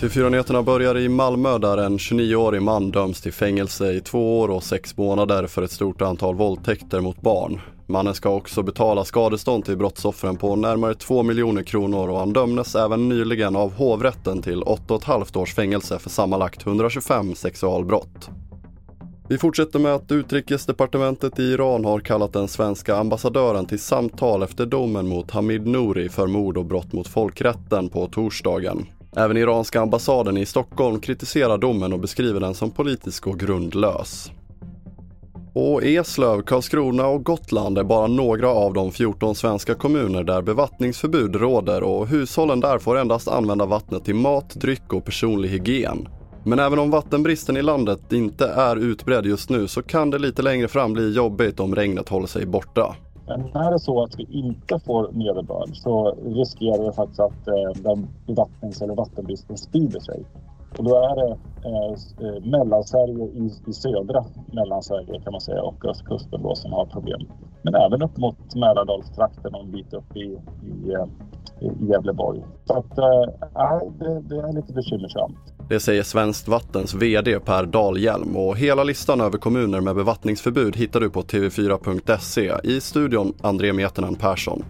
TV4-nyheterna börjar i Malmö där en 29-årig man döms till fängelse i två år och sex månader för ett stort antal våldtäkter mot barn. Mannen ska också betala skadestånd till brottsoffren på närmare 2 miljoner kronor och han dömdes även nyligen av hovrätten till 8,5 års fängelse för sammanlagt 125 sexualbrott. Vi fortsätter med att utrikesdepartementet i Iran har kallat den svenska ambassadören till samtal efter domen mot Hamid Nouri för mord och brott mot folkrätten på torsdagen. Även iranska ambassaden i Stockholm kritiserar domen och beskriver den som politisk och grundlös. Och Eslöv, Karlskrona och Gotland är bara några av de 14 svenska kommuner där bevattningsförbud råder och hushållen där får endast använda vattnet till mat, dryck och personlig hygien. Men även om vattenbristen i landet inte är utbredd just nu så kan det lite längre fram bli jobbigt om regnet håller sig borta. Men är det så att vi inte får nederbörd så riskerar vi faktiskt att eh, den bevattnings eller vattenbristen sprider sig. Och då är det eh, eh, Mellansverige i, i södra Mellansverige kan man säga och östkusten då som har problem. Men även upp mot Mälardalstrakten och en bit upp i, i, eh, i Gävleborg. Så att, eh, det, det är lite bekymmersamt. Det säger Svenskt Vattens VD Per Dahlhjelm och hela listan över kommuner med bevattningsförbud hittar du på tv4.se. I studion André Metenen Persson.